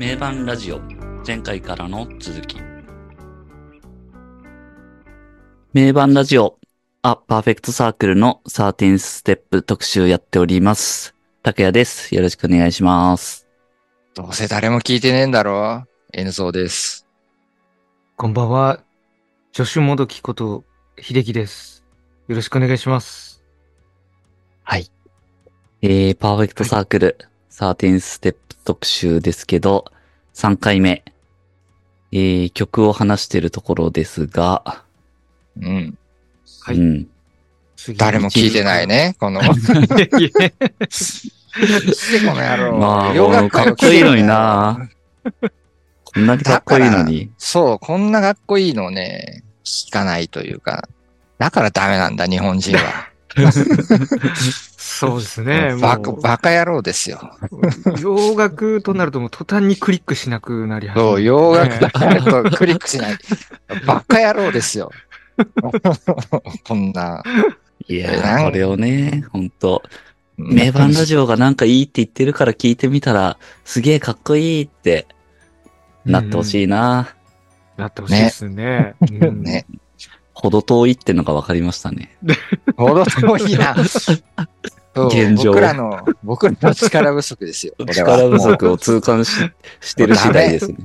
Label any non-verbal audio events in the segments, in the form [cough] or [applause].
名盤ラジオ前回からの続き名盤ラジオあ、パーフェクトサークルの13ステップ特集やっております。拓也です。よろしくお願いします。どうせ誰も聞いてねえんだろ ?N ゾーです。こんばんは。助手もどきこと、秀樹です。よろしくお願いします。はい。えー、パーフェクトサークル13ステップ特集ですけど、3回目。えー、曲を話してるところですが、うん。はいうん。次誰も聞いてない。ね、この。[laughs] この野郎。まあ、かっこいいのになこんなにかっこいいのに。そう、こんなかっこいいのね、聞かないというか。だからダメなんだ、日本人は。そうですね。[laughs] バカ、バカ野郎ですよ。洋楽となるともう途端にクリックしなくなり始めそう、る洋楽だからとクリックしない。[laughs] バカ野郎ですよ。[laughs] こんな。いやこれをね、ほんと、うん名盤ラジオがなんかいいって言ってるから聞いてみたら、すげえかっこいいってなってほしいな。なってほしいですね。うんね。ほど遠いってのが分かりましたね。ほど遠いな。[laughs] 現状僕らの、僕らの力不足ですよ。[laughs] 力不足を痛感ししてる次第ですね。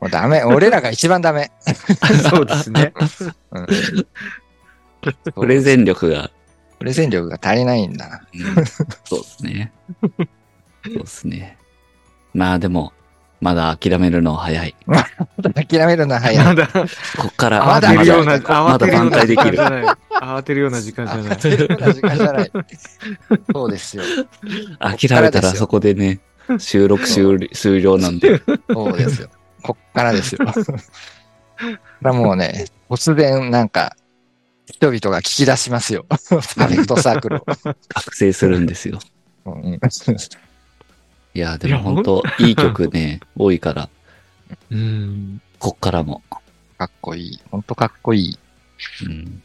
もうダメ。俺らが一番ダメ。[laughs] そうですね。うんプレゼン力が、プレゼン力が足りないんだ。うんそうですね。そうですね。まあでも、まだ諦めるのは早い。[laughs] 諦めるのは早い。まだ、こっから、まだ慌てるような、まだ慌てるような時間挽回できる。慌てるような時間じゃない。焦るような時間じゃない。そうですよ。諦めたらそこでね、収録終了終了なんで。そうですよ。こっからですよ。これはもうね、突然なんか、人々が聞き出しますよ。[laughs] パーフェクトサークルを。覚醒するんですよ。うんいや、でも本当いい曲ね、[laughs] 多いから、うん。こっからも。かっこいい。ほんとかっこいい。うん、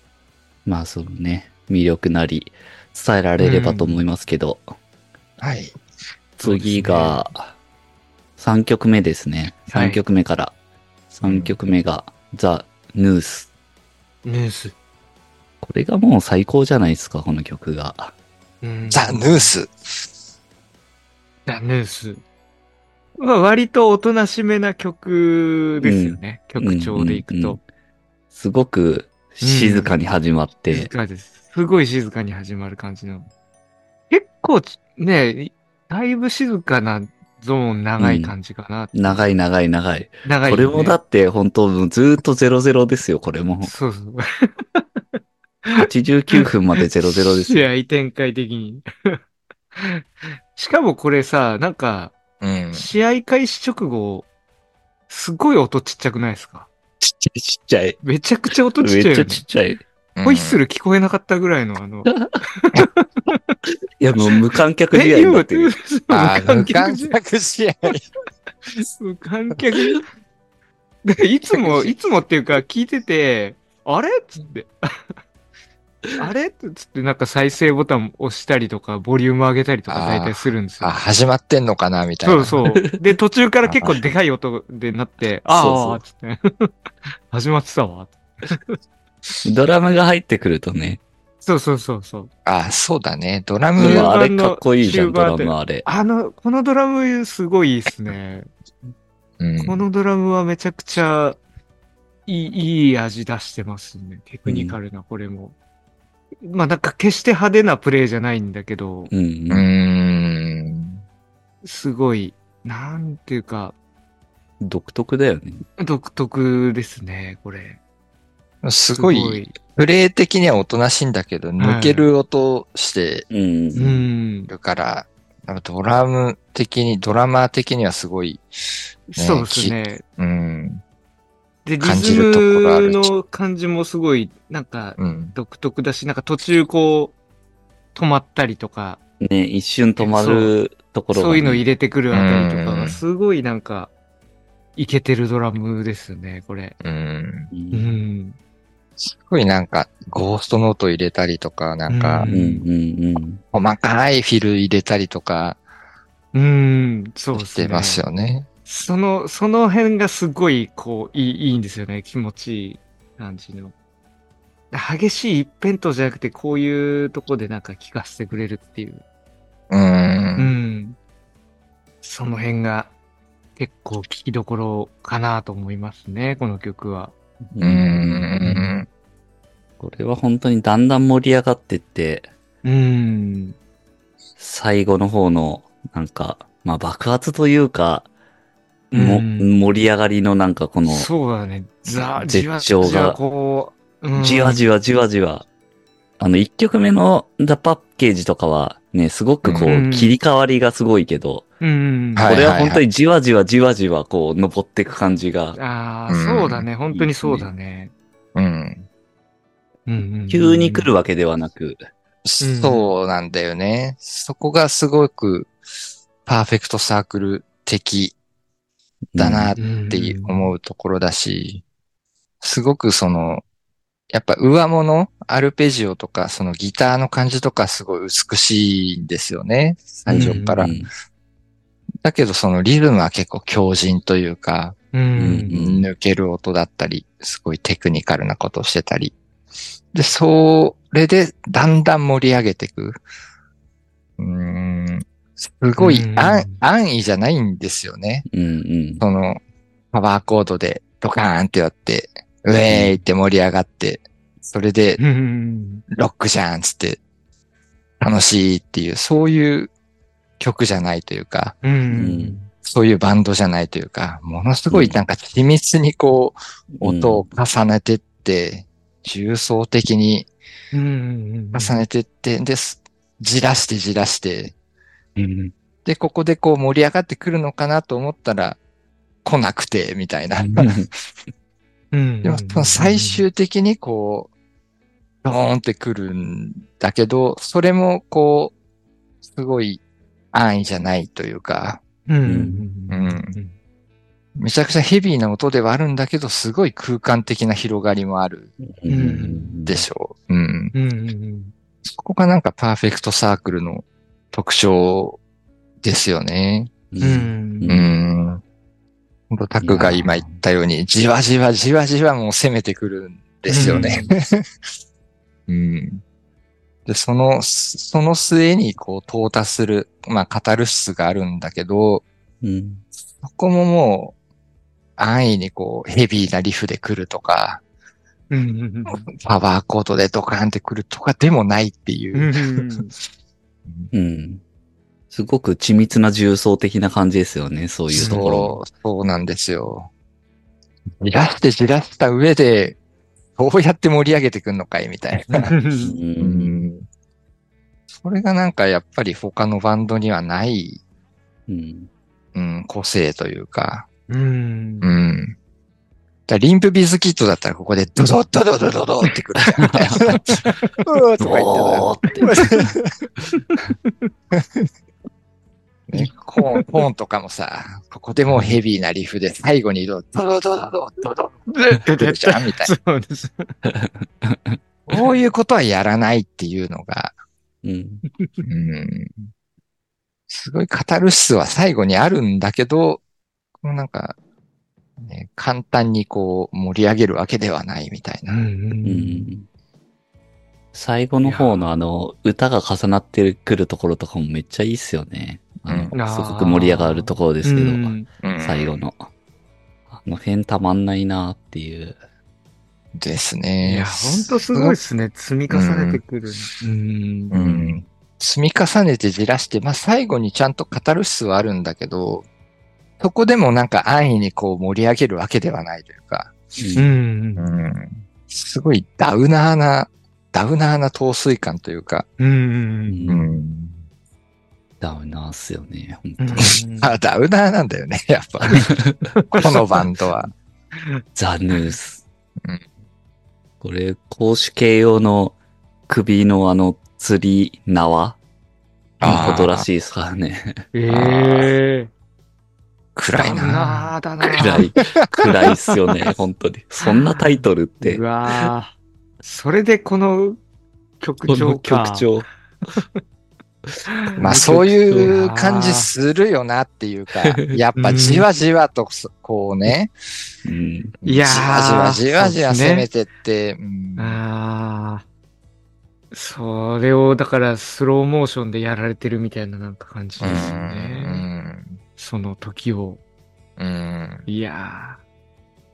まあ、そのね、魅力なり、伝えられればと思いますけど、はい。次が、3曲目ですね。はい3曲目から。3曲目が、ザ・ヌース。ニュース。これがもう最高じゃないですか、この曲が。うんザ・ヌース。ザ・ヌース。まあ、割とおとなしめな曲ですよね。曲調でいくとうんうんうん。すごく静かに始まって、静かです。すごい静かに始まる感じの。結構ち、ね、だいぶ静かなゾーン長い感じかな。長い長い長い。長い、ね。これもだって本当ずーっと00ですよ、これも。そうそう。89分まで00ですよ。[laughs] 試合展開的に。しかもこれさ、なんか、うん。試合開始直後、すごい音ちっちゃくないですか？ちっちゃいちっちゃい。めちゃくちゃ音ちっちゃちゃいよね。ちっちゃい。ホイッスル聞こえなかったぐらいのあの、いやもう無観客試合になってる。無観観客客試合。無観客。でいつも、いつもっていうか聞いてて、あれ？っつって。[laughs] あれ？っつってなんか再生ボタン押したりとか、ボリューム上げたりとか大体するんですよあ、。始まってんのかなみたいな。そうそう。で、途中から結構でかい音でなって、あそうあ、つって。[laughs] 始まってたわ。[laughs] ドラムが入ってくるとね。そうそうそうそう。あ、そうだね。ドラうムあれかっこいいじゃん、ドラムあれ。あの、このドラムすごいいいっすね。うんこのドラムはめちゃくちゃいい、いい味出してますね。テクニカルな、これも。まあなんか決して派手なプレイじゃないんだけど、うんん。ん。すごい、なんていうか、独特だよね。独特ですね、これ。すごい、プレイ的にはおとなしいんだけど、抜ける音して。るから、なんかドラム的に、ドラマー的にはすごい、そうですね。感ズじるところあるムの感じもすごい、なんかうん。独特だし、なんか途中こう、止まったりとか、ね、一瞬止まるところがね、そういうの入れてくるあたりとかが、うんすごいなんか、いけてるドラムですよね、これ。うん。う。うんん。すごいなんか、ゴーストノート入れたりとか、なんかう、うんうんうん。細かいフィル入れたりとかうん、そうですね。してますよね。その、その辺がすごい、こう、いい、いいんですよね。気持ちいい感じの。激しい一辺倒じゃなくて、こういうとこでなんか聞かせてくれるっていう。う。うんん。その辺が結構聞きどころかなと思いますね、この曲は。う。ん。これは本当にだんだん盛り上がってって、うん。最後の方の、なんか、まあ爆発というか、もうん盛り上がりのなんかこの、そうだね。ザ、絶じわ頂がじわこう、うんじわじわじわじわ。あの、一曲目のザ・パッケージとかはね、すごくこう、うん切り替わりがすごいけど、うん。はいこれは本当にじわじわじわじわこう、登っていく感じが、ああ、うんそうだね。本当にそうだね。うん急に来るわけではなく、そうなんだよね。そこがすごくパーフェクトサークル的だなっってて思うところだし、すごくその、やっぱ上物、アルペジオとか、そのギターの感じとかすごい美しいんですよね。最初から。うんだけどそのリズムは結構強靭というか、うん。うん抜ける音だったり、すごいテクニカルなことをしてたり。で、それでだんだん盛り上げていく。うーん、すごいうん安安易じゃないんですよね。うんうん。その、パワーコードでドカーンってやって、ウェーイって盛り上がって、それでうん。ロックじゃんっつって、楽しいっていう、そういう曲じゃないというか、うん。そういうバンドじゃないというか、ものすごいなんか緻密にこう、音を重ねてって、重層的にうん。重ねてって、で、すじらしてじらして、うんで、ここでこう盛り上がってくるのかなと思ったら、来なくて、みたいな。うん。でも、その最終的にこう、ドーンってくるんだけど、それもこう、すごい安易じゃないというか、うん。うんめちゃくちゃヘビーな音ではあるんだけど、すごい空間的な広がりもあるうんでしょう。うん。うん。そこがなんかパーフェクトサークルの特徴ですよね。う。うんうんん。ほんと、タクが今言ったように、じわじわじわじわもう攻めてくるんですよね。うん。[laughs] で、その、その末にこう到達する、まあ、カタルシスがあるんだけど、うんそこももう、安易にこう、ヘビーなリフで来るとか、うん。パワーコードでドカーンって来るとかでもないっていうう。ん。うん。すごく緻密な重層的な感じですよね、そういうところも。そう、そうなんですよ。じらしてじらした上で、どうやって盛り上げてくんのかいみたいな。[laughs] う。うんん。それがなんかやっぱり他のバンドにはない、うん。うん、個性というか、うんう。ん。だリンプビズキットだったらここでドドドドドドドってくる。[laughs] うーって。[laughs] ね、コーン、コーンとかもさ、ここでもうヘビーなリフで最後にドドドドドドドドドドドドドドドドド。そうです。[laughs] こういうことはやらないっていうのが、すごいカタルシスは最後にあるんだけど、なんか、ね、簡単にこう盛り上げるわけではないみたいな。うん最後の方のあの、歌が重なってくるところとかもめっちゃいいっすよね。あのうんすごく盛り上がるところですけど、最後の。あの辺たまんないなっていう。ですね。いや、ほんとすごいですね。積み重ねてくる。うん。うん。積み重ねてじらして、まあ最後にちゃんとカタルシスはあるんだけど、そこでもなんか安易にこう盛り上げるわけではないというか、ううんん。うん。すごいダウナーな、ダウナーな陶水感というか、うん。うん。ダウナーっすよね、本当に。あ、ダウナーなんだよね、[laughs] やっぱ。このバンドは。ザ・ヌース。うんこれ、公主系用の首のあの釣り縄？のことらしいですからね。[laughs] ええ。暗いな。だな。暗い、暗いっすよね、[laughs] 本当に。そんなタイトルってう、わーそれでこの曲調か。曲調。[laughs] まあそういう感じするよなっていうか、[laughs] やっぱじわじわとそこうね、うん。いやーじわじわじわじわ攻めてって、うんああ。それを、だから、スローモーションでやられてるみたいななんか感じうですよね。んその時を。うんいや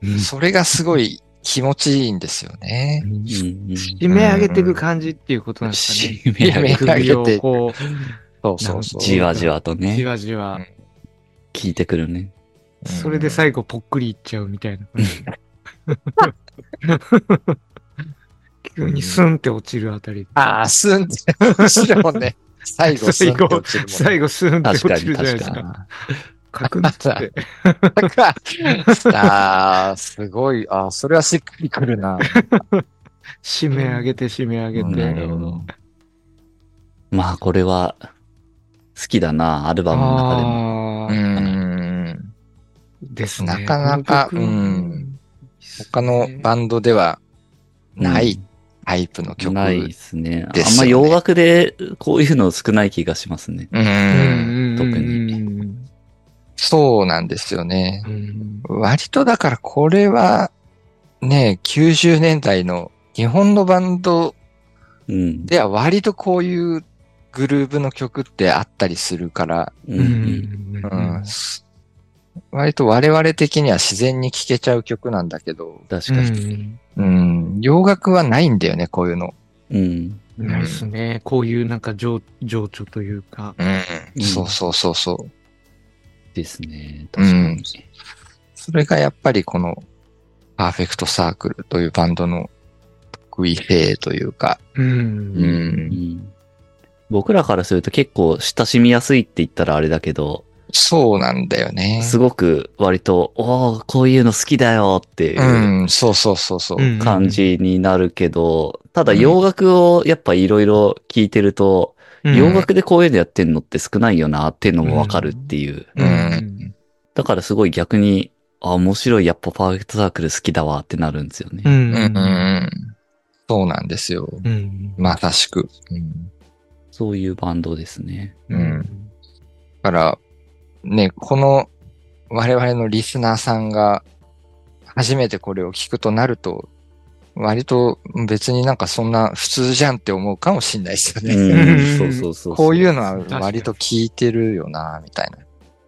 ー。うんそれがすごい気持ちいいんですよね。締め上げていく感じっていうことなんですかね。締め上げてこそうそうそう。じわじわとう、じね、わじわ。聞いてくるね。それで最後ぽっくりいっちゃうみたいな。[laughs] 急にスンって落ちるあたり。ああ、スンって落ちるもんね。最後スンって落ちるもんね。最後スンって落ちるじゃないです確かにか。。カクンって。[laughs] ああ、すごい。ああ、それはしっくりくるな。締め上げて締め上げうんて。なるほど。まあ、これは、好きだな、アルバムの中でも。あうあ、ん。ですね。なかなかうん他のバンドではないタイプの曲。ないですね。あんま洋楽でこういうの少ない気がしますね。う。うんん特にうんそうなんですよね。うん割とだからこれは、ね、90年代の日本のバンドうん。では割とこういうグルーブの曲ってあったりするから、うんううんうん割と我々的には自然に聴けちゃう曲なんだけど、確かに。うん、洋楽はないんだよね、こういうの。うん。ないですね。こういうなんか情情緒というか。うん、そうそうそうそう。ですね。確かに。それがやっぱりこのパーフェクトサークルというバンドの得意性というか、う。うん。うんん僕らからすると結構親しみやすいって言ったらあれだけど、そうなんだよね。すごく割と、おおこういうの好きだよっていううん、そうそうそうそう。うん感じになるけど、ただ洋楽をやっぱいろいろ聞いてると、洋楽でこういうのやってんのって少ないよなっていうのもわかるっていう。うんうんだからすごい逆に、あ、面白い、やっぱパーフェクトサークル好きだわってなるんですよね。うんうんうんうん。そうなんですよ。うんまさしく。うん。そういうバンドですね。うんだから、ね、この我々のリスナーさんが初めてこれを聞くとなると、割と別になんかそんな普通じゃんって思うかもしんないですよね。うん、そうそうそう。こういうのは割と聞いてるよな、みたいな。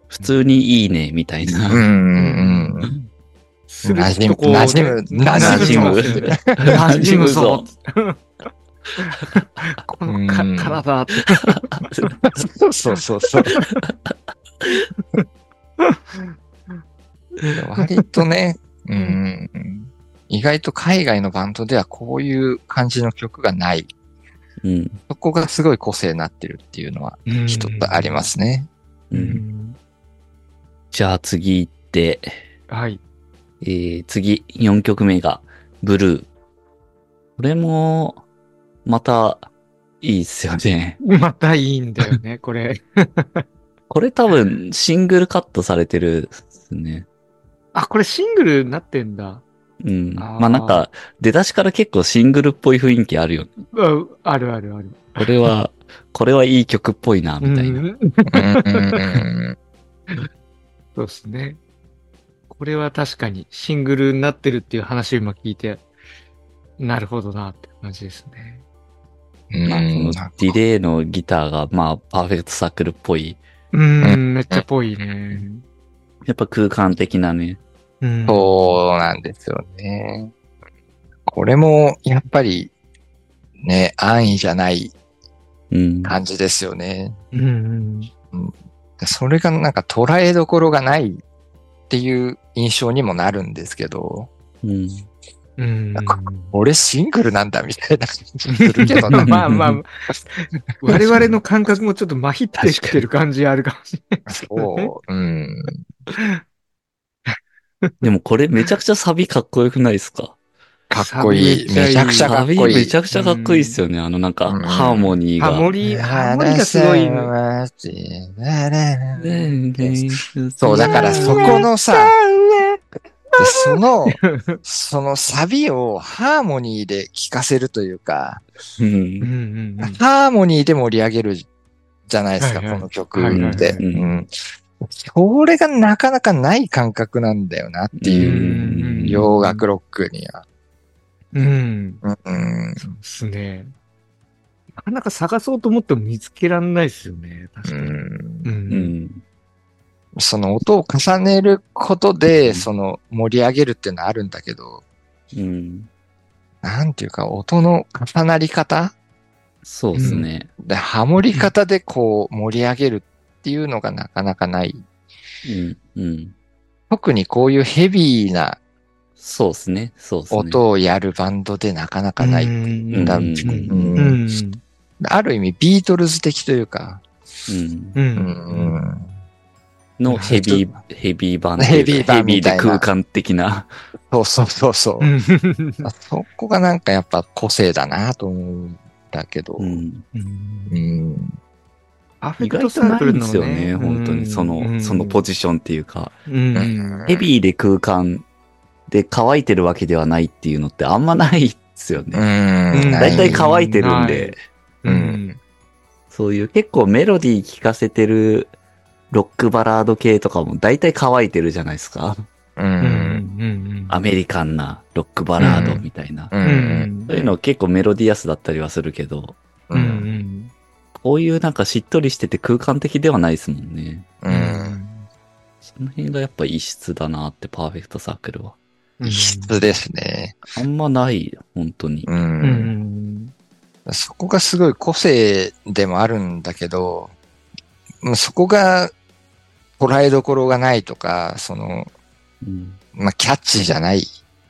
普通にいいね、みたいな。うんうんうん。する馴染む馴染むね馴染む馴染むぞ。[laughs] この体 [laughs] そうそうそう。[laughs] 割とね、うん、意外と海外のバンドではこういう感じの曲がない。うん。そこがすごい個性になってるっていうのは一つありますね。う。うんん。じゃあ次行って、はい。えー、次、4曲目が、ブルー。これも、また、いいっすよね。[laughs] またいいんだよね、これ。[laughs] これ多分、シングルカットされてるっすね。あ、これシングルになってんだ。うん。まあなんか、出だしから結構シングルっぽい雰囲気あるよね。ああるあるある。これは、[laughs] これはいい曲っぽいな、みたいな。うんうんうんそうですね。これは確かにシングルになってるっていう話を今聞いて、なるほどなって感じですね。うんディレイのギターが、まあ、パーフェクトサークルっぽい。うーん、めっちゃぽいね。やっぱ空間的なね。うんそうなんですよね。これも、やっぱり、ね、安易じゃないうん。感じですよね。うんうん。それがなんか捉えどころがないっていう印象にもなるんですけど、うん。うん。俺シングルなんだみたいな感じするけどな。まあまあ、[laughs] 我々の感覚もちょっと麻痺ってきてる感じあるかもしれない。そう。うん。でもこれめちゃくちゃサビかっこよくないですか？かっこいい。めっちゃくちゃかっこいい。めちゃくちゃかっこいいっすよね。あのなんか、うんハーモニーが。ハモリ、ハモリがすごいね。そう、だからそこのさ、その、そのサビをハーモニーで聴かせるというか、ハーモニーで盛り上げるじゃないですか、はいはいこの曲って。それがなかなかない感覚なんだよなっていうう、ん洋楽ロックには。うん。うんうんそうですね。なかなか探そうと思っても見つけらんないですよね。確かに。うんう。うんん。その音を重ねることで、うんその盛り上げるっていうのはあるんだけど、うん。なんていうか、音の重なり方？そうですね。で、ハモり方でこう盛り上げるっていうのがなかなかない。うん。うん。特にこういうヘビーなそうですね。そうですね。音をやるバンドでなかなかない。うんだうんうんうん。ある意味ビートルズ的というか、うん。う。うんんのヘビー、ヘビー版ヘビー版ヘビーで空間的な。そうそうそうそうう。んそこがなんかやっぱ個性だなと思うんだけど。うん。うんアフ意外ェクトサーとないんクルのね。ですよね。本当に。その、そのポジションっていうか。うん。ヘビーで空間で乾いてるわけではないっていうのってあんまないですようね。ん。だだいたいか乾いてるんで、ううんん。そういう結構メロディー聴かせてるロックバラード系とかもだいたい乾いてるじゃないですか。う。うんん。アメリカンなロックバラードみたいな。う。うんん。そういうの結構メロディアスだったりはするけど、う。うんん。こういうなんかしっとりしてて空間的ではないですもんね。うん。その辺がやっぱ異質だなって、パーフェクトサークルは。異質ですね。あんまない、本当に。う。うんん。そこがすごい個性でもあるんだけど、もうそこが捉えどころがないとか、その、うん。まあ、キャッチーじゃないっ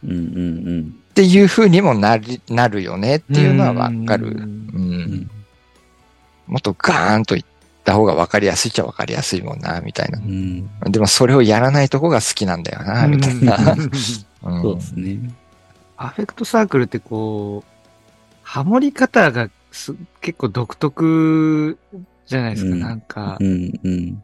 うんうんていう風にもなり、なるよねっていうのはわかる。ううん。ん。もっとガーンと言った方がわかりやすいっちゃわかりやすいもんな、みたいなう。ん。でもそれをやらないとこが好きなんだよな、みたいな。[laughs] うんそうですね。アフェクトサークルってこう、ハモり方がす結構独特じゃないですか。うんなんかう、んうん。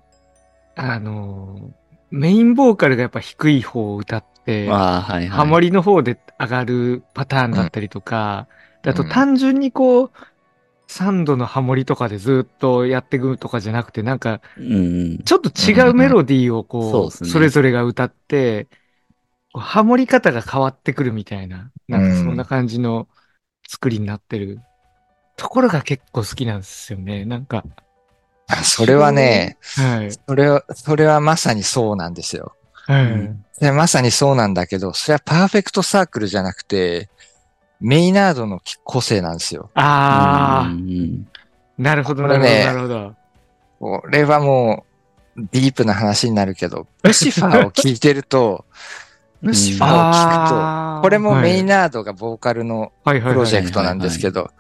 あの、メインボーカルがやっぱ低い方を歌って、はいはい。ハモリの方で上がるパターンだったりとか、うんあと単純にこう、サンドのハモリとかでずっとやっていくとかじゃなくて、なんか。ちょっと違うメロディーをこう、それぞれが歌って、ハモり方が変わってくるみたいな、なんかそんな感じの作りになってるところが結構好きなんですよね。なんか、あそれはね、はい。それは、それはまさにそうなんですよ。はい。うんでまさにそうなんだけど、それはパーフェクトサークルじゃなくて、メイナードの個性なんですよ。ああ、うんなるほど、なるほど、これねなるほど。これはもう、ディープな話になるけど、ルシファーを聞いてると、ルシファーを聞くと、これもメイはいナードがボーカルのプロジェクトなんですけど、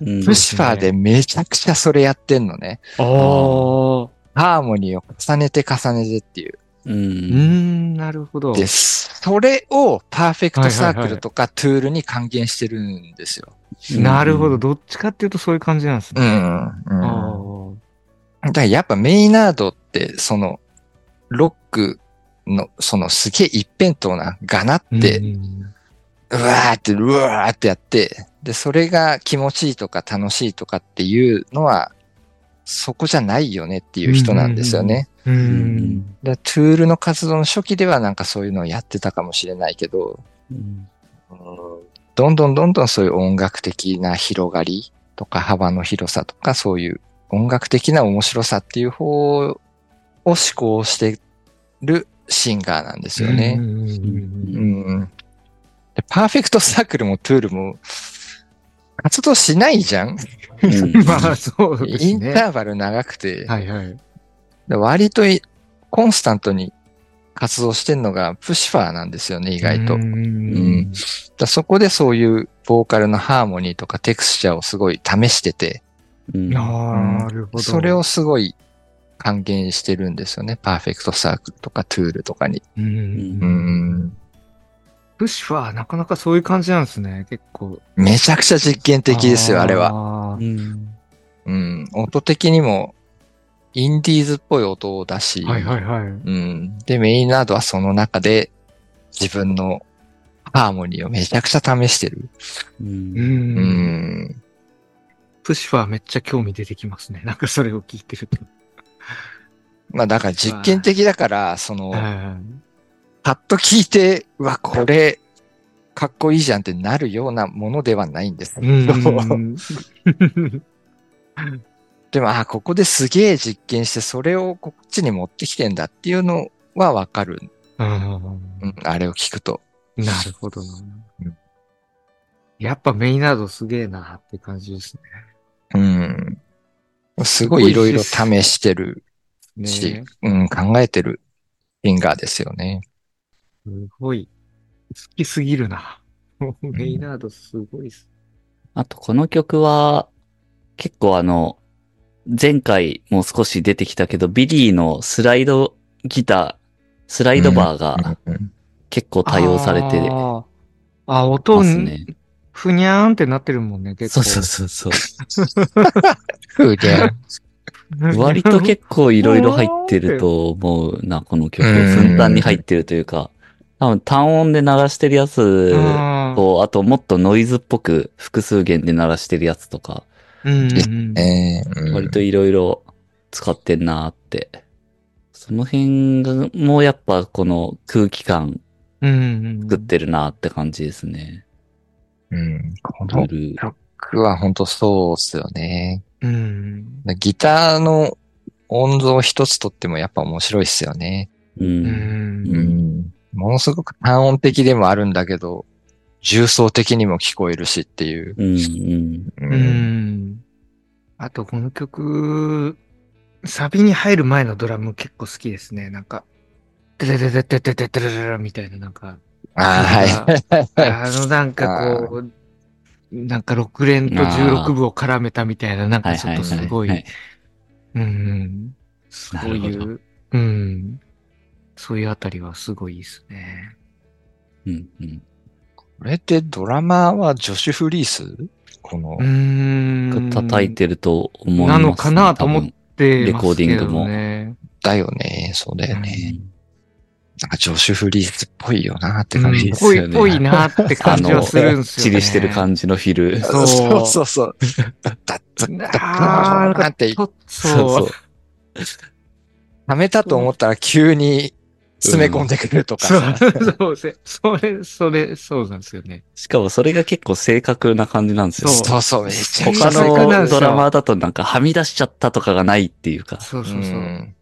うんルシファーでめちゃくちゃそれやってんのね。ハーモニーを重ねて重ねてっていう。う。うんなるほど。です。それをパーフェクトサークルとかトゥールに還元してるんですよ。なるほど。どっちかっていうとそういう感じなんですね。うん。あうん。ーだからやっぱメイナードって、その、ロックの、そのすげえ一辺倒なガナって、ううんわーって、うわーってやって、で、それが気持ちいいとか楽しいとかっていうのは、そこじゃないよねっていう人なんですよね。ううんん。でトゥールの活動の初期ではなんかそういうのをやってたかもしれないけど、うんどんどんどんどんそういう音楽的な広がりとか幅の広さとかそういう音楽的な面白さっていう方を思考してるシンガーなんですよね。うんうんでパーフェクトサークルもトゥールも活動しないじゃん、うん [laughs] まあ、そうですね。インターバル長くて、はいはい。で割といコンスタントに活動してんのがプシファーなんですよね、意外と。ううんん。だそこでそういうボーカルのハーモニーとかテクスチャーをすごい試してて、うんああ、なるほど。それをすごい還元してるんですよね。パーフェクトサークルとかトゥールとかに。う。うんん。プッシュはなかなかそういう感じなんですね。結構。めちゃくちゃ実験的ですよ、あれは。は。うんうん。音的にも、インディーズっぽい音を出し、はいはいはい。うん。で、メインナードはその中で自分のハーモニーをめちゃくちゃ試してる。うんう。うんん。プシファーめっちゃ興味出てきますね。なんかそれを聞いてると。まあだから実験的だから、その、うんパッと聞いて、うわ、これ、かっこいいじゃんってなるようなものではないんですけど、うん。でも、あ、ここですげえ実験して、それをこっちに持ってきてんだっていうのはわかる。うん、あれを聞くと。なるほどなうん。やっぱメイナードすげえなって感じですうん。すごいいろいろ試してるね。うん、考えてるシンガーですよね。すごい。好きすぎるな。メイナードすごいっす。あとこの曲は、結構あの、前回も少し出てきたけど、ビリーのスライドギター、スライドバーがうん結構多用されてあーあ、音ますね。ふにゃーんってなってるもんね、結構。そうそうそうそう。[laughs] ふうで、[laughs] 割と結構いろいろ入ってると思うな、この曲。うんふんだんに入ってるというか、多分単音で鳴らしてるやつ構と、あともっとノイズっぽく複数弦で鳴らしてるやつとか、うんうん。え割といろいろ使ってんなーって。その辺が、もうやっぱこの空気感うんうん。作ってるなーって感じですね。うん、こブのルー。曲は本当そうっすよね。うん。ギターの音像一つとってもやっぱ面白いっすよね。う。うん。うんん。ものすごく単音的でもあるんだけど、重層的にも聞こえるしっていう。うん。うん。うう。ん。あと、この曲、サビに入る前のドラム結構好きですね。なんか、テレレレテテテテレレレみたいな、なんか、ああ、はい。あのなんかこう、なんか6連と16部を絡めたみたいな、なんかちょっとすごい、はいうん、そういう、うん、そういうあたりはすごいですね。うん。うん。これってドラマーはジョシュ・フリース？このう、ん。叩いてると思います、なのかなと思ってレコーディングもね。だよね。そうだようね。んなんかジョシュ・フリースっぽいよなって感じうんですよね。ぽいぽいなって感じはするんですよね。チリしてる感じのフィル。そうそうそうそう。だったったあーだって、そうそう。はめたと思ったら急に詰め込んでくるとかそうさ。そうせそれ、それ、そうなんですよね。しかもそれが結構正確な感じなんですよ。そうそうそう、めちゃくち他ゃ正確なんのドラマーだとなんかはみ出しちゃったとかがないっていうか。そうそうそう。ん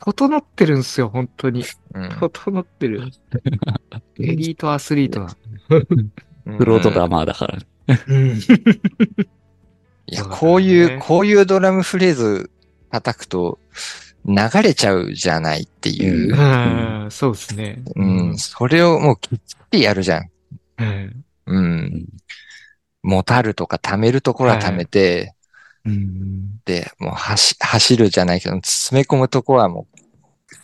整ってるんですよ、本当に。うん整ってる。[laughs] エリートアスリートだ。プロドラマーだから。うん。いや、こういう、こういうドラムフレーズ叩くと流れちゃうじゃないっていうう。ん、そうですね。うん、それをもうきっちりやるじゃん。うん。うん。もたるとか溜めるところは溜めて、うん。で、もう走、走るじゃないけど、詰め込むところはもう、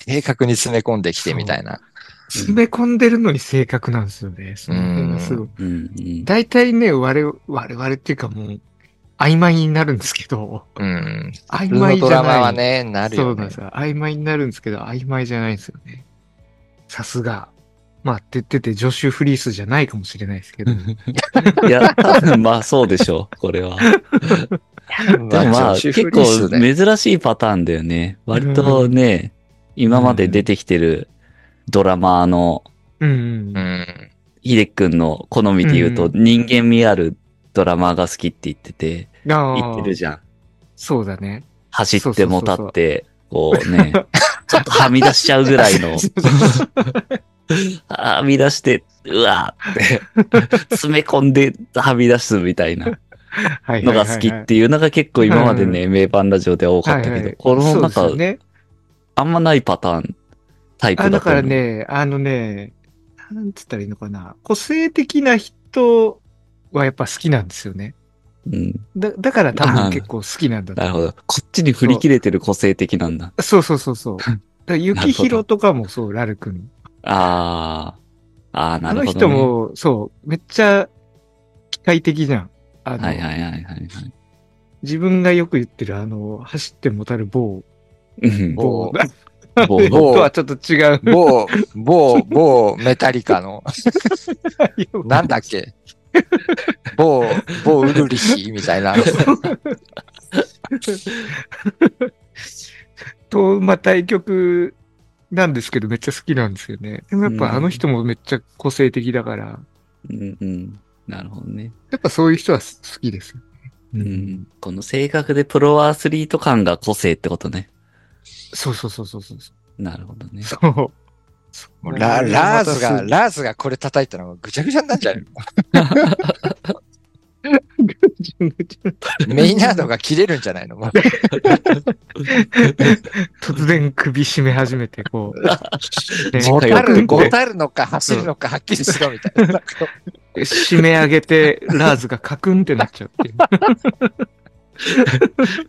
正確に詰め込んできてみたいな。詰め込んでるのに正確なんですよね。その辺がすごい。うんうん。大体ね、我々、我々っていうかもう、曖昧になるんですけど、うん。曖昧じゃない。ドラマはね、なるよねそうなんです。よ。曖昧になるんですけど、曖昧じゃないんですよね。さすが。まあ、って言ってて、ジョシュ・フリースじゃないかもしれないですけど。[laughs] いや、まあそうでしょう、これは。でもまあ結構珍しいパターンだよね。割とね、今まで出てきてるドラマーのうんう。ん。ヒデ君の好みで言うと、う人間味あるドラマーが好きって言ってて、言ってるじゃん。そうだね。走っても立って、こうね、[laughs] ちょっとはみ出しちゃうぐらいの、[laughs] はみ出して、うわーって、詰め込んではみ出すみたいなはいのが好きっていうのが結構今までね、名盤ラジオでは多かったけど、このなんかそうですよ、ね。あんまないパターン、タイプあ、だかだと思う。らね、あのね、なんつったらいいのかな。個性的な人はやっぱ好きなんですよね。うん。だ、だから多分結構好きなんだとなるほど。こっちに振り切れてる個性的なんだ。そうそうそうそう。[laughs] だから雪広とかもそう、ラルクン。ああ。ああ、なあのるほど、ね。人も、そう、めっちゃ機械的じゃん。あの、はいはいはいはいはい。自分がよく言ってる、あの、走ってもたる某、うん。某、某。[laughs] とはちょっと違う。某、某、某。メタリカの、なんだっけ？某、某ウルリヒみたいな。[laughs] と、まあ、対局なんですけど、めっちゃ好きなんですよね。でもやっぱあの人もめっちゃ個性的だから、うんうん。なるほどね。やっぱそういう人は好きですよ。うん。この正確でプロアスリート感が個性ってことね。そうそうそうそうそう。なるほどね。そう。もうララーズが、ラーズがこれ叩いたらもうぐちゃぐちゃになっちゃうよ。メイナードが切れるんじゃないの？突然首絞め始めて、こう。ね [laughs] もたる、たるのか走るのかはっきりしろみたいな。締め上げて、ラーズがカクンってなっちゃうっていう。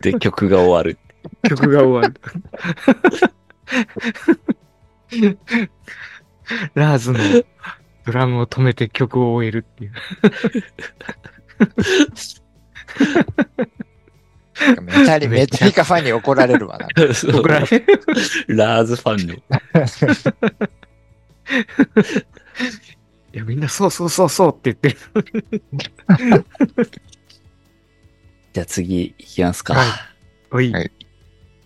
[laughs] で、曲が終わる。曲が終わる。ラーズのドラムを止めて曲を終えるっていう。メタリ、メタリカファンに怒られるわな。僕らね。ラーズファンね。[laughs] いや、みんなそうそうそうそうって言ってる。[laughs] じゃあ次いきますか。はいおい。はい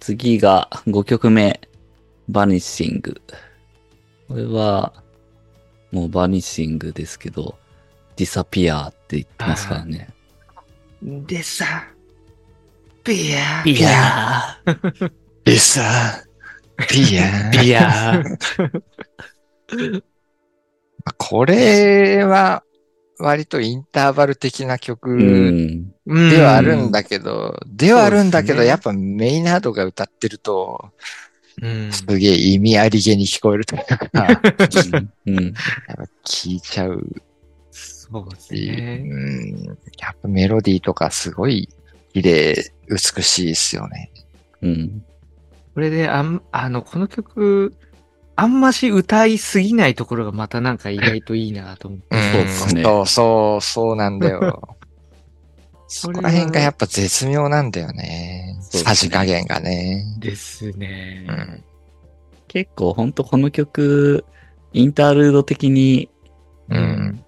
次が5曲目、バニッシング。これは、もうバニッシングですけど、ディサピアって言ってますからね。でさ、ピアピアリサ、ピア。ピア [laughs] これは、割とインターバル的なう曲ん。ではあるんだけど、ではあるんだけど、ねやっぱメイナードが歌ってると、うん。すげえ意味ありげに聞こえるというか、聞いちゃうそうですし、ね。うん、やっぱメロディーとかすごい綺麗、美しいですよね。うん。これで、あん、あの、この曲、あんまし歌いすぎないところがまたなんか意外といいなと思って。うんそうですねそうそう、そうなんだよ。[laughs] そこら辺がやっぱ絶妙なんだよね。さじ加減がね。ですね。うん。結構ほんとこの曲、インタールード的にうん。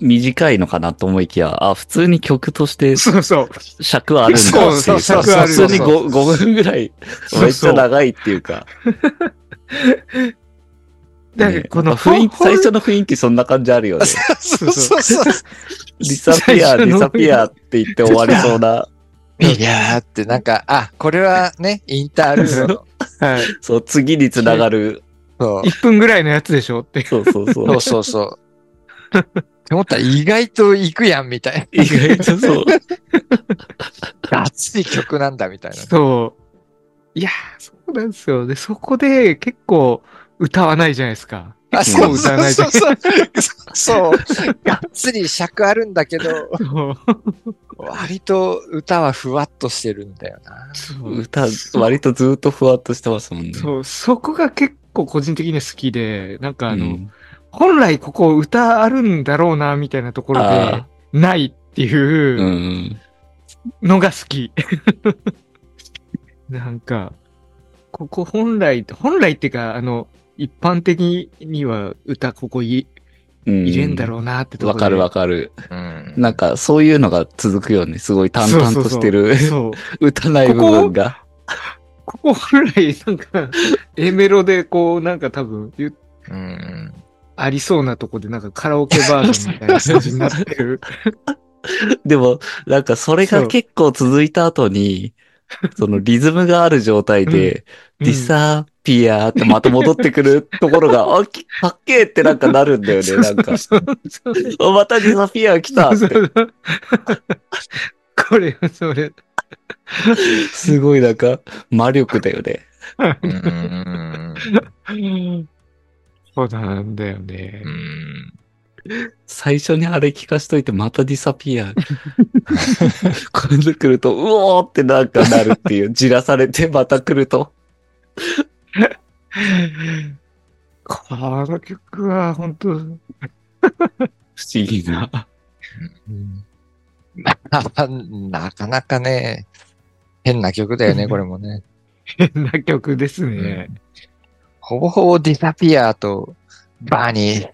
短いのかなと思いきや、あ、普通に曲としてそうそう。尺はあるんだっていうか。そうそう普通に 5, 5分ぐらい、そうめっちゃ長いっていうか。[laughs] ねだからこの雰囲気、最初の雰囲気そんな感じあるよね。[laughs] そうそうそう。ディサピア、最初のディサピアって言って終わりそうな。いやーってなんか、あ、これはね、インタールードの。[laughs] はい。そう、次につながる。そう1分ぐらいのやつでしょって。そうそうそ。そううそうそう。って思ったら意外と行くやんみたい意外とそう。な。熱い曲なんだみたいな。そう。いやー、そうなんですよ。で、そこで結構歌わないじゃないですか。あ、そうそう歌わないじゃそなうそう。そう。がっつり尺あるんだけど、そう割と歌はふわっとしてるんだよな。そう歌、割とずっとふわっとしてますもんね。そう、そこが結構個人的には好きで、なんかあの、うん本来ここ歌あるんだろうな、みたいなところであ、ないってうんう。いうんのが好き。[laughs] なんか、ここ本来、本来っていうか、あの、一般的には歌ここいうん入れんだろうなってとこ。わかるわかる。うん。なんか、そういうのが続くよね。すごい淡々としてる、そう [laughs] 歌ない部分が。ここ本来なんか、A メロでこう、なんか多分、ゆうん。ありそうなとこでなんかカラオケバージョンみたいな感じになってる。[laughs] でも、なんかそれが結構続いた後に、[laughs] そのリズムがある状態で、うんディサピアってまた戻ってくるところが、[laughs] あ、きかっけーってなんかなるんだよね、なんか。またディサピア来たって。これ、それ。すごいなんか、魔力だよね。うん。そうなん。だよねう。ん。最初にあれ聞かしといて、またディサピア。今度来ると、うおーってなん。かなるっていう、じらされてまた来ると。この曲は本当、不思議な。なかなかね、変な曲だよね、これもね。変な曲ですね。ほぼほぼディサピアとバニー、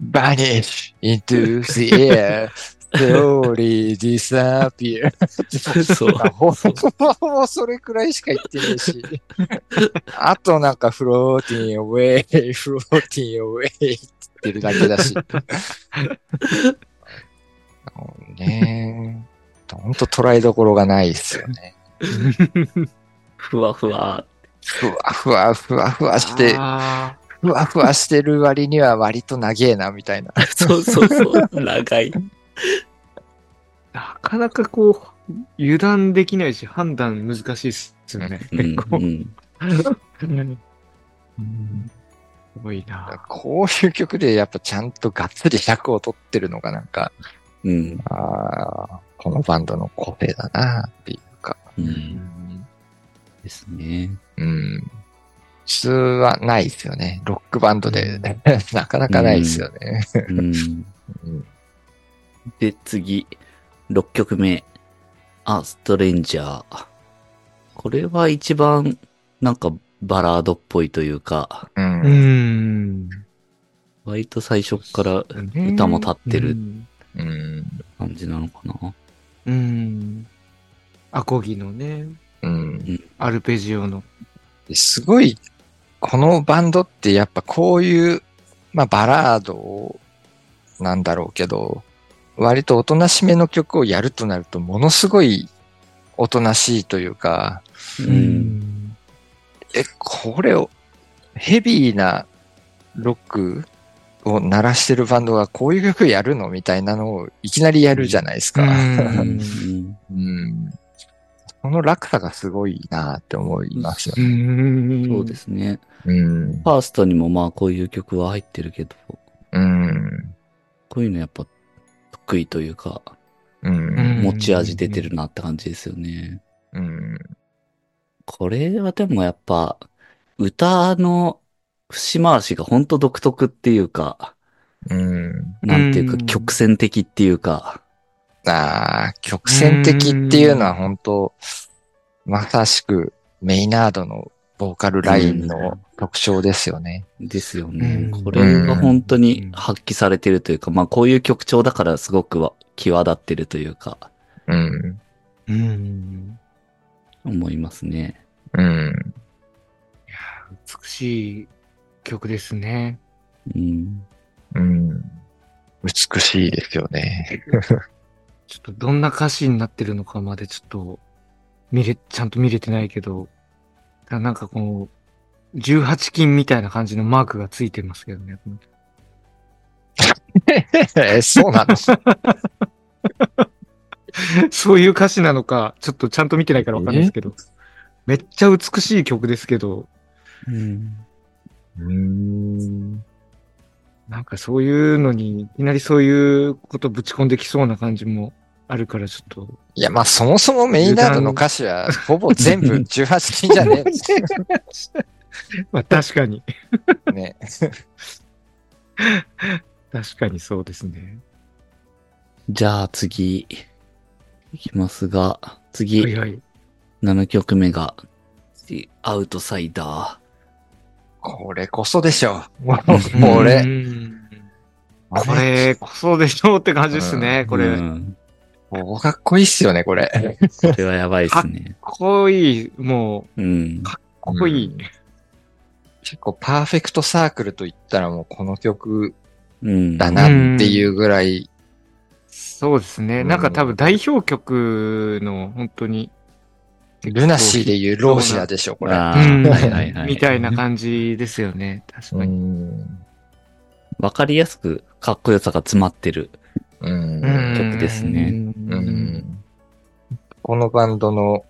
バニー into the air slowly disappear. そう。ほぼもうそれくらいしか言ってないし。あとなんか floating away, floating away って言ってるだけだし。ねえ。ほんと捉えどころがないですよね。ふわふわ。ふわふわふわふわして、あふわふわしてる割には割と長えな、みたいな。そうそうそう。長い。ーなかなかこう、油断できないし、判断難しいっすよね。うん結構。うんすごいな。こういう曲でやっぱちゃんとがっつり尺を取ってるのがなんか、うん。ああ、このバンドの個性だなっていうか。うん。ですね。うん。普通はないですよね。ロックバンドで、[laughs] なかなかないですよね。うん。うんで、次、6曲目。あ、ストレンジャー。これは一番、なんか、バラードっぽいというか、う。うんん。割と最初っから歌も立ってる。感じなのかな。うん。アコギのね、うん。アルペジオの。すごい、このバンドってやっぱこういう、まあバラードなんだろうけど、割とおとなしめの曲をやるとなるとものすごいおとなしいというか、うん。え、これを、ヘビーなロックを鳴らしてるバンドがこういう曲やるのみたいなのをいきなりやるじゃないですか。ううんん。[laughs] うん。この落差がすごいなって思いますようね。ん。そうですね。うん。ファーストにもまあこういう曲は入ってるけど、うん。こういうのやっぱ得意というか、うん。うん持ち味出てるなって感じですよね。うん。これはでもやっぱ、歌の節回しがほんと独特っていうか、うん。なんていうかうん曲線的っていうか、ああ、曲線的っていうのは本当まさしくメイナードのボーカルラインの特徴ですよね。ですよね。うんこれが本当に発揮されてるというか、まあこういう曲調だからすごくは際立ってるというか、うん。うん。思いますね。うん。美しい曲ですね。うん。うん。美しいですよね。[laughs] ちょっとどんな歌詞になってるのかまでちょっと見れ、ちゃんと見れてないけど、なんかこう、18金みたいな感じのマークがついてますけどね。[laughs] え、そうなの？[laughs] そういう歌詞なのか、ちょっとちゃんと見てないからわかんないですけど。めっちゃ美しい曲ですけど、うん。うん。なんかそういうのに、いきなりそういうことぶち込んできそうな感じもあるから、ちょっと。いや、まあそもそもメイナードの歌詞はほぼ全部18金じゃね？[laughs] まあ確かに。え。ね。[laughs] 確かにそうですね。じゃあ次、いきますが、次、はいはい。7曲目が、The Outsider。これこそでしょ。もう、もうう俺、んこれこそでしょうって感じですね、うんこれ。うん。もうかっこいいっすよね、これ。これはやばいですね。こいい、もうん。う、かっこいい。うん結構パーフェクトサークルと言ったらもうこの曲うん。だなっていうぐらい、そうですね。うんなんか多分代表曲の本当に。ルナシーでいうローシアでしょ、これ。みたいな感じですよね。確うかに。ん。わかりやすくかっこよさが詰まってる。うん曲ですねううんんこのバンドの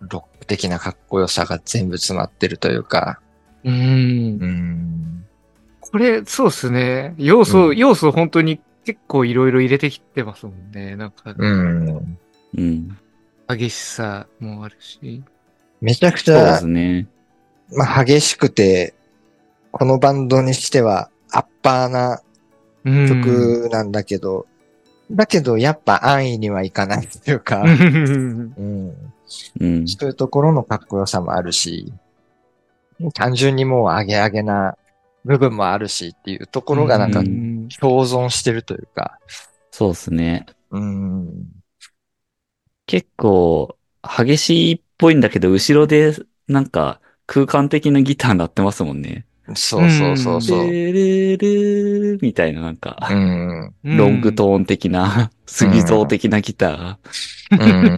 ロック的なかっこよさが全部詰まってるというか、うんうん。これ、そうですね。要素、うん要素本当に結構いろいろ入れてきてますもんね。なんか、うん。うん。激しさもあるし。めちゃくちそうでゃす、ね。まあ、激しくて、このバンドにしてはアッパーなうん。曲なんだけど、だけどやっぱ安易にはいかないっていうか、うん。そういうところのかっこよさもあるし、単純にもう上げ上げな部分もあるしっていうところがなんかうん共存してるというか、そうですね。うん。結構激しいっぽいんだけど、後ろでなんか空間的なギター鳴ってますもんね。そうそうそうそう。レレレみたいななんか、うん。ロングトーン的な、杉蔵的なギタうん。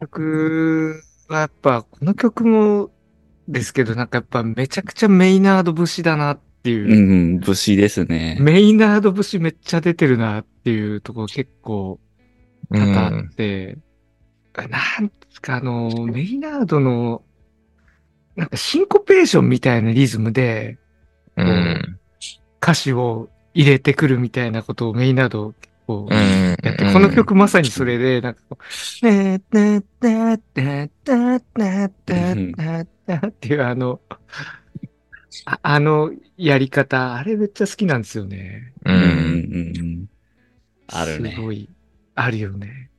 曲はやっぱ、この曲もですけど、なんかやっぱめちゃくちゃメイナード節だなっていうー。うん、武士ですね。メイナード節めっちゃ出てるなっていうところ結構多々あって、なんつかあの、メイナードの、なんかシンコペーションみたいなリズムで、うん、歌詞を入れてくるみたいなことをメイナードこう、やって、この曲まさにそれで、なんかこう、ねっねっねっていうあの、あのやり方、あれめっちゃ好きなんですよね。うん。あるね。すごい、あるよね。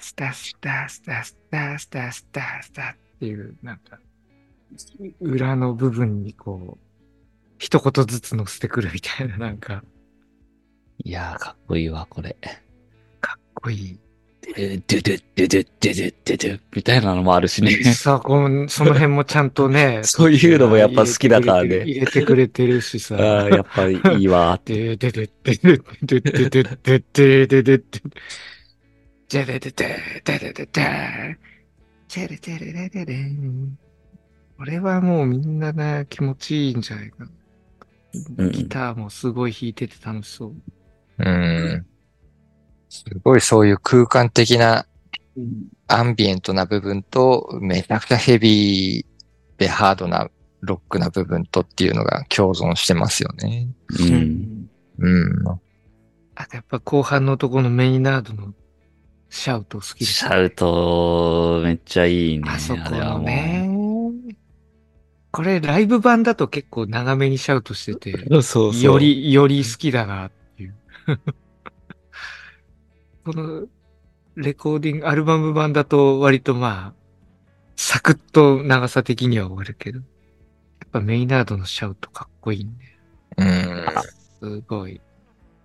スタスタスタスタスタスタスタっていう、なんか、裏の部分にこう、一言ずつ乗せてくるみたいな、なんか、いやー、かっこいいわ、これ。かっこいい。ドゥドゥドゥドゥドゥドゥドゥドゥドゥみたいなのもあるしね。さあ、この、その辺もちゃんとねそういうのもやっぱ好きだからね入れてくれてるしさ。ああ、やっぱりいいわーって。でででででででででででででじゃでででででででじゃででででででこれはもうみんなね、気持ちいいんじゃないかギターもすごい弾いてて楽しそう。うん。すごいそういう空間的なアンビエントな部分と、めちゃくちゃヘビーでハードなロックな部分とっていうのが共存してますよね。うん。うん。あとやっぱ後半のとこのメイナードのシャウト好きですシャウト、めっちゃいいね。あそこのね。これライブ版だと結構長めにシャウトしてて、[laughs] そうそう。より、より好きだなっていう。[laughs] このレコーディング、アルバム版だと割とまあ、サクッと長さ的には終わるけど、やっぱメイナードのシャウトかっこいいんで、うん。すごい。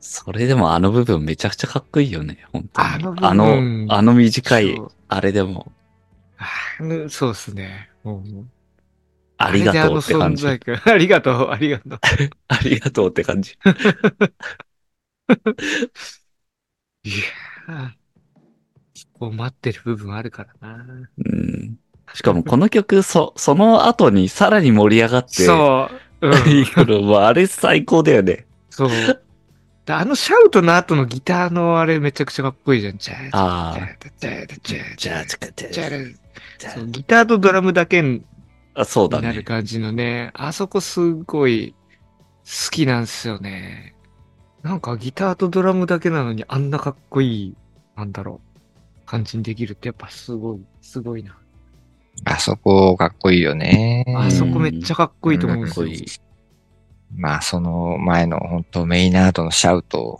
それでもあの部分めちゃくちゃかっこいいよね、本当に。あのあの、あの短いあれでも、そうですね。もうありがとうって感じ。あありがとう、ありがとう。[laughs] ありがとうって感じ。[laughs] いやーこう待ってる部分あるからな。うん。しかもこの曲、そ、[laughs] その後にさらに盛り上がって、そう。うんいいのもうあれ最高だよね。そう。であのシャウトの後のギターのあれめちゃくちゃかっこいいじゃん。あじゃあ、ギターとドラムだけにあ、そうだね。なる感じのね。あそこすごい好きなんですよね。なんかギターとドラムだけなのにあんなかっこいい、なんだろう、感じにできるってやっぱすごい、すごいな。あそこかっこいいよね。あそこめっちゃかっこいいと思うんですよ。かっこいい。まあその前の本当メイナードのシャウトを、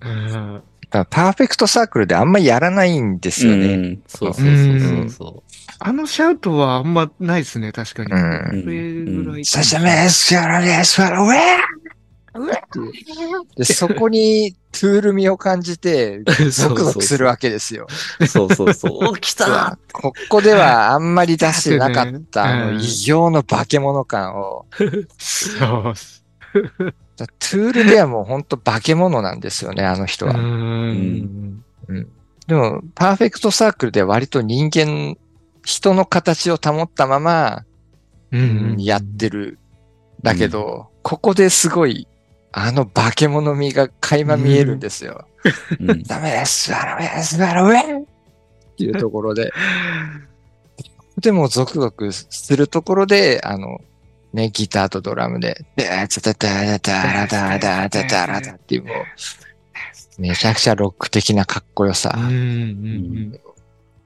うんだパーフェクトサークルであんまやらないんですよね。うん、そうそうそうそうそあのシャウトはあんまないですね、確かに。うんこれぐらい。サシャメスキャラレスファロウェで、そこにトゥール味を感じて、[laughs] う。ゾクゾクするわけですよ。そうそうそう。[laughs] お、来たここではあんまり出してなかった、[laughs] 異形の化け物感を、そう。トゥールではもう本当化け物なんですよね、あの人うは。ん。でも、パーフェクトサークルでは割と人間、人の形を保ったまま、うん。やってる。だけど、ここですごい、あの化け物味が垣間見えるんですよ。うんダメです、ダメです、ダメですっていうところで。でも、ゾクゾクするところで、あの、ね、ギターとドラムで、ダーチャタタラタラタダータタラタっていう、もう、めちゃくちゃロック的なかっこよさ。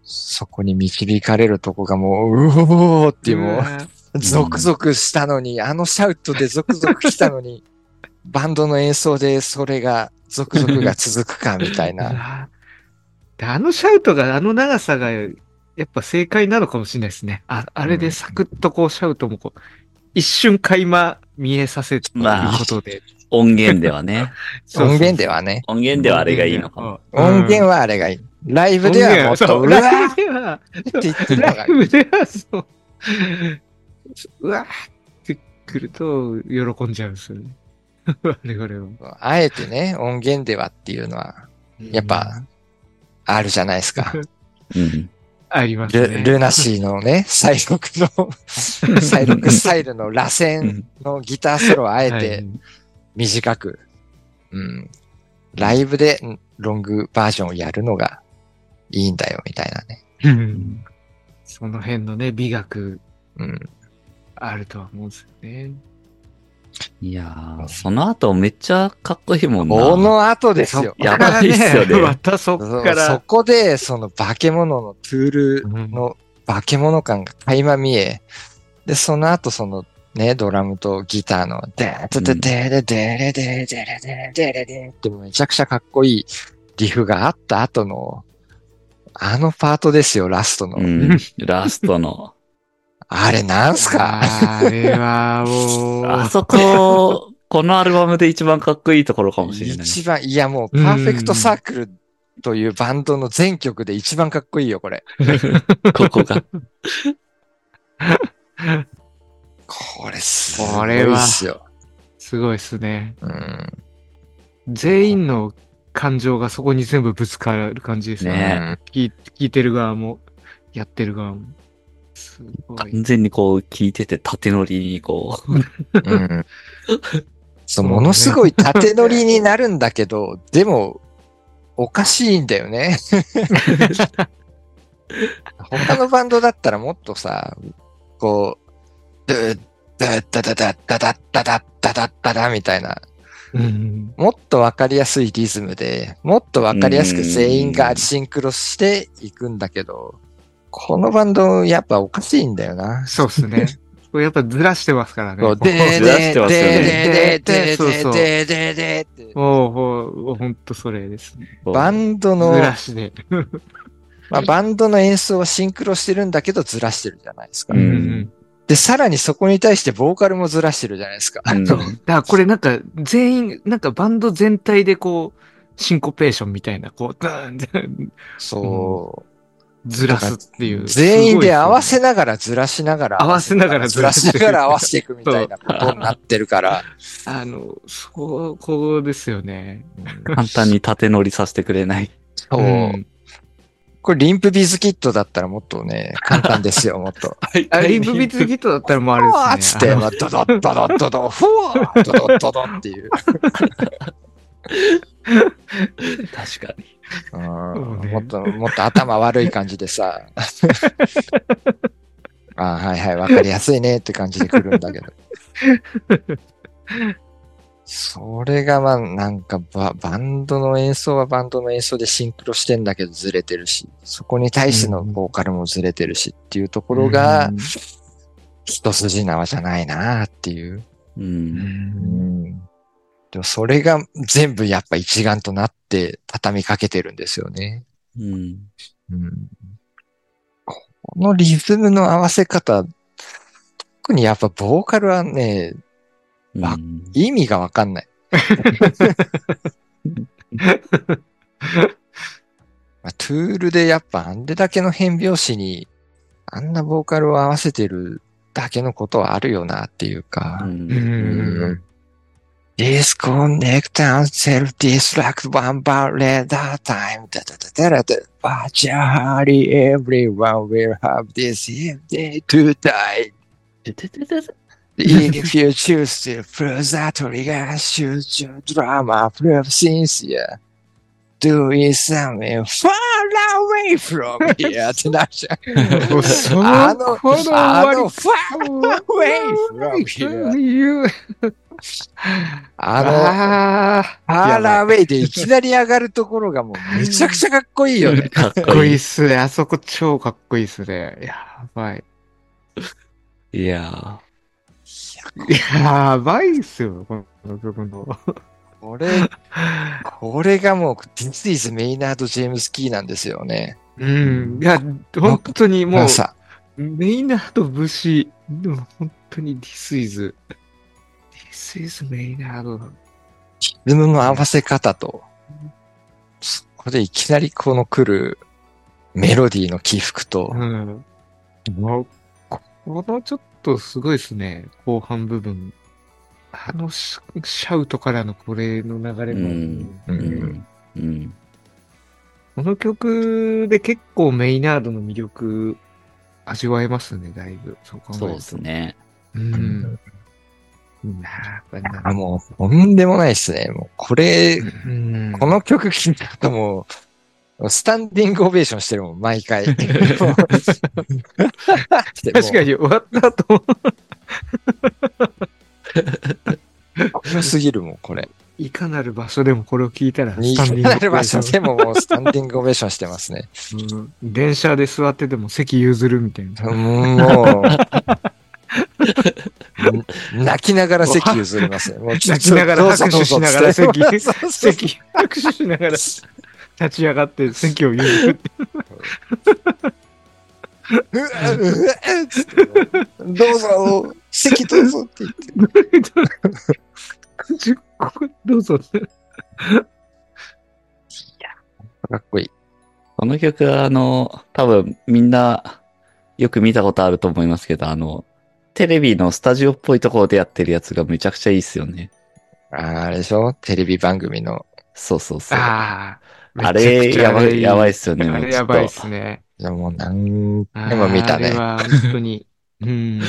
そこに導かれるとこがもう、うおーっていうもう、ん [laughs] ゾクゾクしたのに、あのシャウトでゾクゾク来たのに、バンドの演奏でそれが、ゾクゾクが続くかみたいな。[laughs] あであのシャウトが、あの長さが、やっぱ正解なのかもしれないですね。ああれでサクッとこうシャウトもこう、一瞬垣間見えさせるまあことで。音源ではね。[laughs] 音源ではね。音源ではあれがいいのか音源はあれがいい。ライブではもっと、そううわライーっブでは、て言ってるのがいい。ライブではそう。うわーってくると、喜んじゃうんですよね。我々は。[laughs] あえてね、音源ではっていうのは、やっぱ、あるじゃないですか。うん。ありますルね。ルナシーのね、[laughs] 再録の、[laughs] 再録スタイルの螺旋のギターソロをあえはいて短く、うん。ライブでんロングバージョンをやるのがいいんだよ、みたいなね。うんその辺のね、美学うん。あるとは思うんですよね。いやー、その後めっちゃかっこいいもんな。この後ですよ。やばいっすよね [laughs] またそっそそから。こで、その化け物のトゥールの化け物感が垣間見え、で、その後そのね、ドラムとギターの、でーでででででれでれでれでれでれでってめちゃくちゃかっこいいリフがあった後の、あのパートですよ、ラストの。うん。ラストの。あれなんすか？あれはもう、あそこ、このアルバムで一番かっこいいところかもしれない。一番、いやもう、パーフェクトサークルというバンドの全曲で一番かっこいいよ、これ。[laughs] ここが。これすごいこれはっすよ。すごいですね。うん。全員の感情がそこに全部ぶつかる感じですね。ね聞いてる側も、やってる側も。すごい。完全にこう聞いてて縦乗りにこう。うん。[laughs] そう、ものすごい縦乗りになるんだけど、でも、おかしいんだよね。[laughs] 他のバンドだったらもっとさ、こう、ドゥダダダダダダダダダダダダみたいな、うんもっとわかりやすいリズムで、もっとわかりやすく全員がシンクロしていくんだけど、このバンドやっぱおかしいんだよな。そうですね。[laughs] これやっぱずらしてますからね。こう、でーずらしてますよねでーでーそうそうでーでーでーでーって。もう、もう、ほんとそれですね。バンドずの、らしで。[laughs] まあ、バンドの演奏はシンクロしてるんだけどずらしてるじゃないですか。ううんんで、さらにそこに対してボーカルもずらしてるじゃないですか。うんそう。だからこれなんか全員、なんかバンド全体でこう、シンコペーションみたいな、こう、ダーンダーンそう。ずらすっていう。全員で合わすせながらずらしながら合わせながらずらしながら合わせていくみたいなことになってるから。[laughs] あの、そう、こうですよね。簡単に縦乗りさせてくれない。そう。んこれリンプビズキットだったらもっとね、簡単ですよ、もっと。[laughs] あ、リンプビッツギットだったらもうあれですね。つって、まあ、ドドッドドッドド、ふわードドッドドっていう。[laughs] [laughs] 確かに。うんねもっと、もっと頭悪い感じでさ。[laughs] あはいはい、わかりやすいねって感じで来るんだけど。それがまあなんかババンドの演奏はバンドの演奏でシンクロしてんだけどずれてるし、そこに対してのボーカルもずれてるしっていうところがうん一筋縄じゃないなっていう。う。うんんでもそれが全部やっぱ一丸となって畳みかけてるんですよね。うん。うんこのリズムの合わせ方、特にやっぱボーカルはね、あうん意味がわかんない。[laughs] まあ、トゥールでやっぱあんでだけの変拍子にあんなボーカルを合わせてるだけのことはあるよなっていうか。うんうん。disconnect and self-destruct one bar at a time. だだだだだだ。Virtually everyone will have this if they to die. ててててて If you choose to prove that trigger, shoot your drama, prove sincere. Doing something far away from [laughs] here ってなっちゃう。もうそあの、この終あの、わり far away from here. [laughs] [laughs] あの、あーラーウェイでいきなり上がるところがもうめちゃくちゃかっこいいよね。かっこいい。っすね。あそこ超かっこいいっすね。やばい。いややばいっすよ、この曲の。これ、これがもう、This is Maynard James Key なんですよね。うん。いや、本当にもう、さ、メイナード武士、でも本当に This is This is メイナード。リズムの合わせ方と、そこでいきなりこの来るメロディーの起伏と、うん。もうこのちょっとすごいですね。後半部分。あのシシャウトからのこれの流れも。うんううんん。うん。この曲で結構メイナードの魅力味わえますね、だいぶ。そう考えるとそうです。ね。うん。あもうとんでもないですね。もうこれ、うんこの曲聴いた後もう、スタンディングオベーションしてるもん、毎回。確 [laughs] 確かに終わった後、良すぎるもん、これ。いかなる場所でもこれを聞いたら、にスタンディングなる場所でももうスタンディングオベーションしてますね。うん電車で座ってても席譲るみたいな。もう、[laughs] 泣きながら席譲りますね。[laughs] もう泣きながらどうぞ拍手しながら席席、拍手しながら立ち上がって席を譲る [laughs] って。うわうわつってどうぞ、席どうぞって言って。ここどうぞって。かっこいい。この曲は、あの、多分みんなよく見たことあると思いますけど、あの、テレビのスタジオっぽいところでやってるやつがめちゃくちゃいいっすよね。あーあれでしょ？テレビ番組の。そうそうそう。あああ。れ、やばい、やばいっすすよね。あれやばいっすね。いやもう何回も見たね。あれは本当に。うん。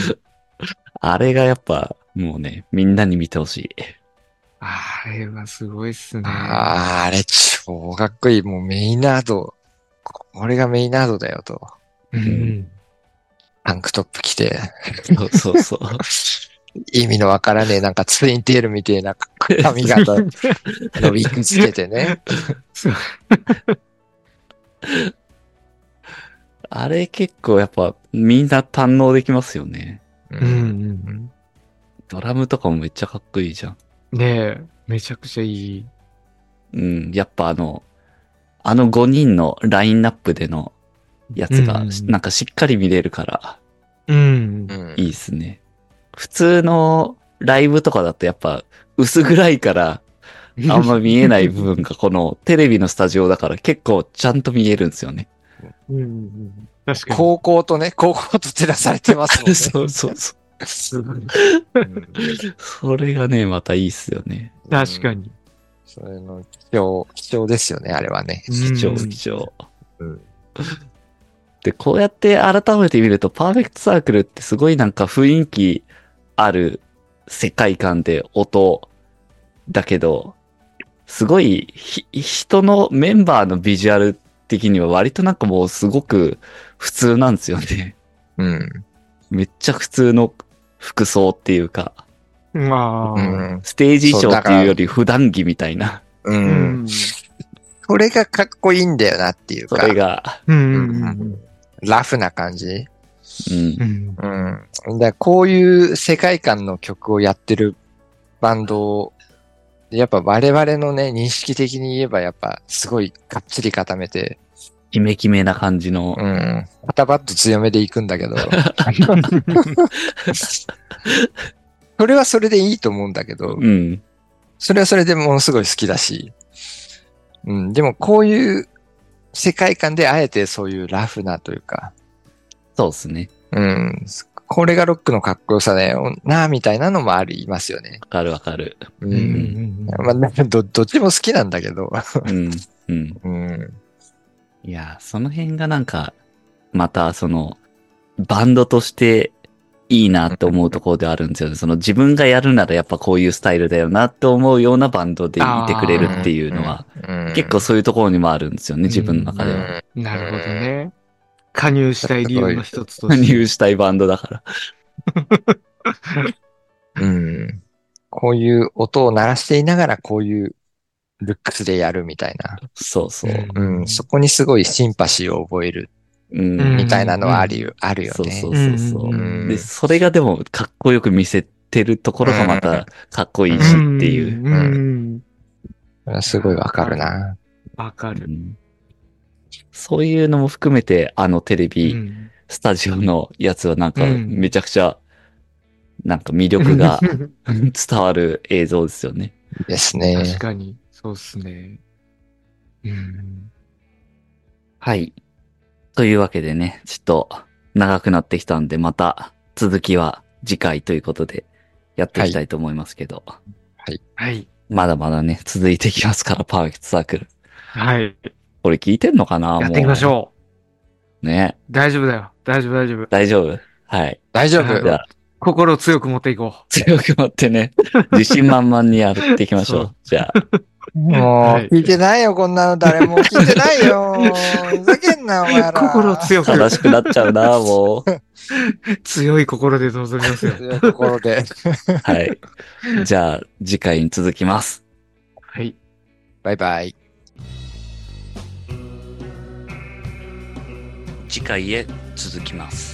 あれがやっぱ、もうね、みんなに見てほしい。あれはすごいっすね。あーあれ超かっこいい。もうメイナード。これがメイナードだよと。うん。タンクトップ着て、そうそうそう。意味のわからねえ、なんかツインテールみたいな髪型、のウィッグつけてね。あれ結構やっぱみんな堪能できますよね。ううんうんドラムとかもめっちゃかっこいいじゃん。ねえ、めちゃくちゃいい。うん。やっぱあの、あの5人のラインナップでのやつがうん、なんかしっかり見れるからうんう。んいいっすね。普通のライブとかだとやっぱ薄暗いからあんま見えない部分がこのテレビのスタジオだから結構ちゃんと見えるんですよね。うんうんうん。確かに。高校とね、高校と照らされてますもんね。そうそうそう。すごいうん [laughs] それがね、またいいっすよね。確か。に。それの貴重、貴重ですよね、あれはね。貴重うん貴重。うんで、こうやって改めて見ると、パーフェクトサークルってすごいなんか雰囲気ある世界観で音だけど、すごいひ人のメンバーのビジュアル的には割となんかもうすごく普通なんですよね。うん。めっちゃ普通の服装っていうか、まあ。うん。ステージ衣装っていうより普段着みたいな、う。うんん。これがかっこいいんだよなっていうそか。れが、うんううんんラフな感じ。うんう、ん。うん。だからこういう世界観の曲をやってるバンドを、やっぱ我々のね、認識的に言えばやっぱすごいがっちり固めて、キメキメな感じのう、ん。パタパッと強めでいくんだけど、それはそれでいいと思うんだけど、うん、それはそれでものすごい好きだし、うん。でもこういう世界観であえてそういうラフなというか、そうですね。うん。これがロックのかっこよさだよな、みたいなのもありますよね。わかるわかる。う。うんんまあ、ど、どっちも好きなんだけど。うん、うん。うん。いや、その辺がなんか、またその、バンドとしていいなって思うところではあるんですよね。その自分がやるならやっぱこういうスタイルだよなって思うようなバンドでいてくれるっていうのは、うん、結構そういうところにもあるんですよね、自分の中では。うんなるほどね。加入したい理由の一つと加して。入したいバンドだから。[laughs] うん。こういう音を鳴らしていながらこういうルックスでやるみたいな。そうそう。うん。そこにすごいシンパシーを覚えるうん。うんみたいなのはあるよ、あるよね。そうそうそうそう。うん。で、それがでもかっこよく見せてるところがまたかっこいいしっていう。うん。うん。すごいわかるな。わかる。うん。そういうのも含めて、あのテレビ、うん。スタジオのやつはなん。かうん。めちゃくちゃ、なん。か魅力が伝わる映像ですよね。ですね。確かに、そうっすね。うん。はい。というわけでね、ちょっと長くなってきたんで、また続きは次回ということでやっていきたいと思いますけど、はい。まだまだね、続いていきますから、パーフェクトサークル。はい。これ聞いてんのかなやっていきましう。ょう。ね。大丈夫だよ。大丈夫、大丈夫。大丈夫？はい。大丈はい夫じゃあ、心を強く持っていこ強く持ってね、自信満々にやっていきましょう。じゃあ、もうはい、聞いてないよ、こんなの誰も聞いてないよ。[laughs] ふざけんな、お前ら。う。心を強く、正しくなっちゃうな、もう。[laughs] 強い心で臨みますよ。というところで。[laughs] はい。じゃあ、次回に続きます。はい。バイバイ。次回へ続きます。